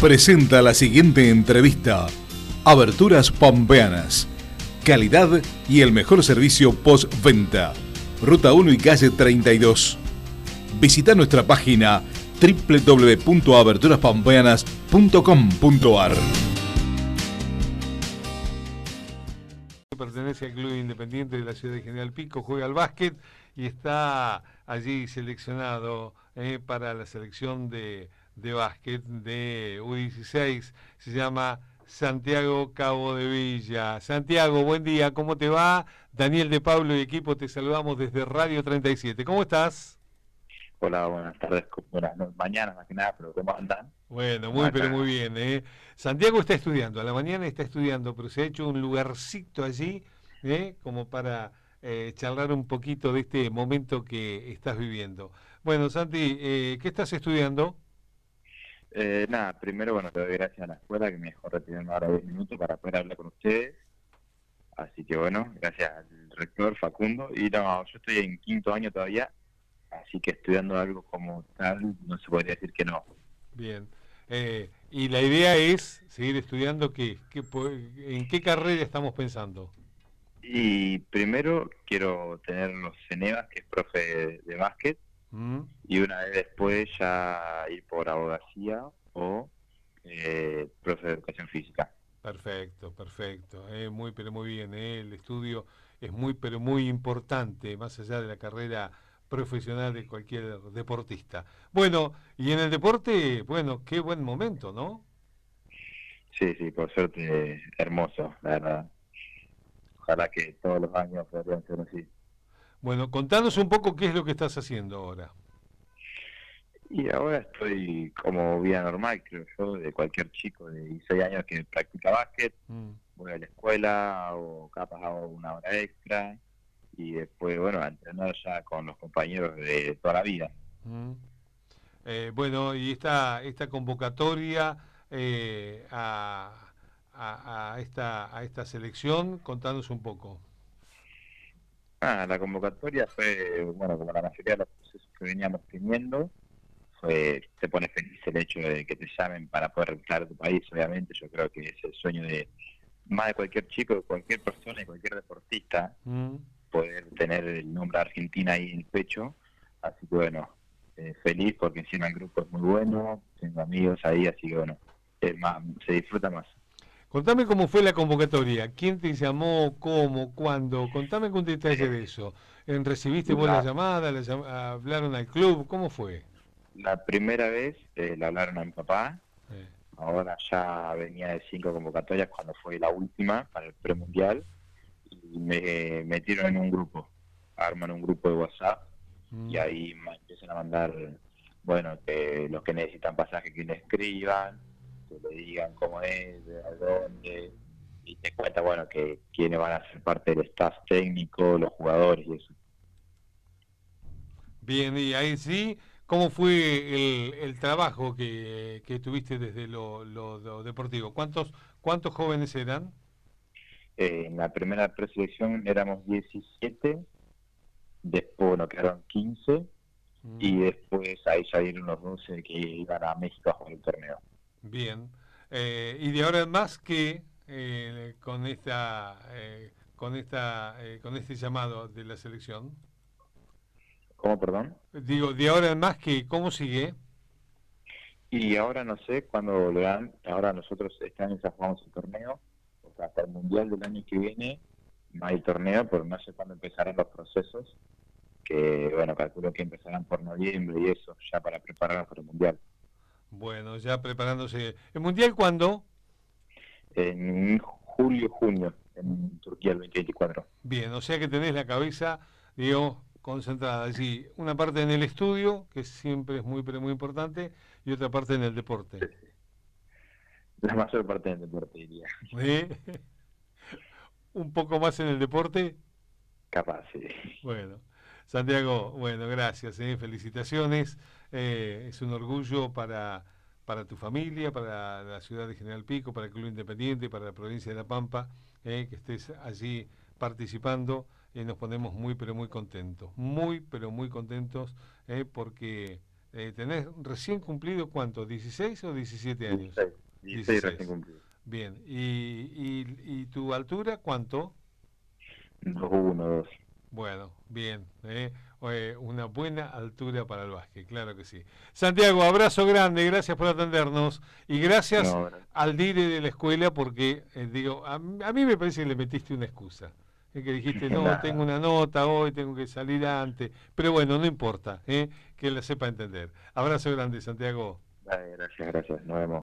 presenta la siguiente entrevista. Aberturas Pampeanas. Calidad y el mejor servicio postventa. Ruta 1 y calle 32. Visita nuestra página www.aberturaspampeanas.com.ar. Pertenece al Club Independiente de la ciudad de General Pico, juega al básquet y está allí seleccionado eh, para la selección de, de básquet de U16. Se llama Santiago Cabo de Villa. Santiago, buen día, ¿cómo te va? Daniel de Pablo y equipo, te saludamos desde Radio 37. ¿Cómo estás? Hola, buenas tardes, buenas no, mañana más que nada, pero ¿cómo andan? Bueno, muy, pero muy bien. ¿eh? Santiago está estudiando, a la mañana está estudiando, pero se ha hecho un lugarcito allí, ¿eh? como para eh, charlar un poquito de este momento que estás viviendo. Bueno, Santi, eh, ¿qué estás estudiando? Eh, nada, primero, bueno, te doy gracias a la escuela que me dejó retirarme ahora 10 minutos para poder hablar con ustedes. Así que bueno, gracias al rector Facundo. Y no, yo estoy en quinto año todavía, así que estudiando algo como tal, no se podría decir que no. Bien. Eh, y la idea es seguir estudiando, ¿qué, qué, ¿en qué carrera estamos pensando? Y primero quiero tener los Cenevas, que es profe de, de básquet, ¿Mm? Y una vez después ya ir por abogacía o eh, profe de educación física. Perfecto, perfecto. eh, muy, pero muy bien. eh, el estudio es muy, pero muy importante, más allá de la carrera profesional de cualquier deportista. Bueno, y en el deporte, bueno, qué buen momento, ¿no? Sí, sí, por suerte hermoso, la verdad. Ojalá que todos los años podrían ser así. Bueno, contanos un poco qué es lo que estás haciendo ahora. Y ahora estoy como vida normal, creo yo, de cualquier chico de 16 años que practica básquet. Mm, Voy a la escuela o capaz hago una hora extra y después, bueno, a entrenar ya con los compañeros de toda la vida. mm. Eh, bueno, y esta, esta convocatoria eh, a, a- a esta, a esta selección, contanos un poco. Ah, la convocatoria fue, bueno, como la mayoría de los procesos que veníamos teniendo, fue, te pone feliz el hecho de que te llamen para poder representar a tu país, obviamente, yo creo que es el sueño de más de cualquier chico, de cualquier persona y cualquier deportista, Mm. poder tener el nombre Argentina ahí en el pecho, así que bueno, eh, feliz porque encima el grupo es muy bueno, tengo amigos ahí, así que bueno, es más, se disfruta más. Contame cómo fue la convocatoria, quién te llamó, cómo, cuándo, contame con detalle de eso. ¿En- ¿Recibiste vos la La- llamada, la llam- hablaron al club? ¿Cómo fue? La primera vez eh, le hablaron a mi papá, Eh, Ahora ya venía de cinco convocatorias cuando fue la última para el premundial. Y me metieron en un grupo, arman un grupo de WhatsApp mm, y ahí me empiezan a mandar, bueno, que los que necesitan pasaje que le escriban, que le digan cómo es, de a dónde. Y te cuenta, bueno, que quiénes van a ser parte del staff técnico, los jugadores y eso. Bien, y ahí sí, ¿cómo fue el, el trabajo que, que tuviste desde lo, lo- lo deportivo? ¿Cuántos, ¿Cuántos jóvenes eran? Eh, en la primera preselección éramos 17, después bueno, quedaron 15 Mm, y después ahí salieron los 12 que iban a México a jugar el torneo. Bien. Eh, y de ahora en más que eh, con esta, eh, con esta, eh, con este llamado de la selección. ¿Cómo, perdón? Digo, de ahora en más que, ¿cómo sigue? Y ahora no sé cuándo volverán, ahora nosotros este año ya jugamos el torneo, o sea, hasta el Mundial del año que viene no hay torneo, pero no sé cuándo empezarán los procesos, que bueno, calculo que empezarán por noviembre y eso, ya para prepararnos para el Mundial. Bueno, ya preparándose. ¿El Mundial cuándo? En julio, junio, en Turquía el 2024. Bien, o sea que tenés la cabeza, digo, concentrada. Decir, una parte en el estudio, que siempre es muy, pero muy importante, y otra parte en el deporte. La mayor parte del deporte diría. ¿Eh? Un poco más en el deporte. Capaz, sí. Bueno, Santiago, bueno, gracias, ¿eh? felicitaciones. eh, es un orgullo para, para tu familia, para la ciudad de General Pico, para el Club Independiente, para la provincia de La Pampa, eh, que estés allí participando. Eh, nos ponemos muy, pero muy contentos. Muy, pero muy contentos, eh, porque eh, tenés recién cumplido cuánto, 16 o 17 años? 16, 16, recién cumplido. Bien, ¿Y, y, tu altura cuánto? 2-1, 2. Bueno, bien, eh, una buena altura para el básquet, claro que sí. Santiago, abrazo grande, gracias por atendernos y gracias al dire de la escuela porque, eh, digo, a, mí me parece que le metiste una excusa. Que dijiste, no, tengo una nota hoy, tengo que salir antes. Pero bueno, no importa, ¿eh? que la sepa entender. Abrazo grande, Santiago. gracias, gracias. Nos vemos.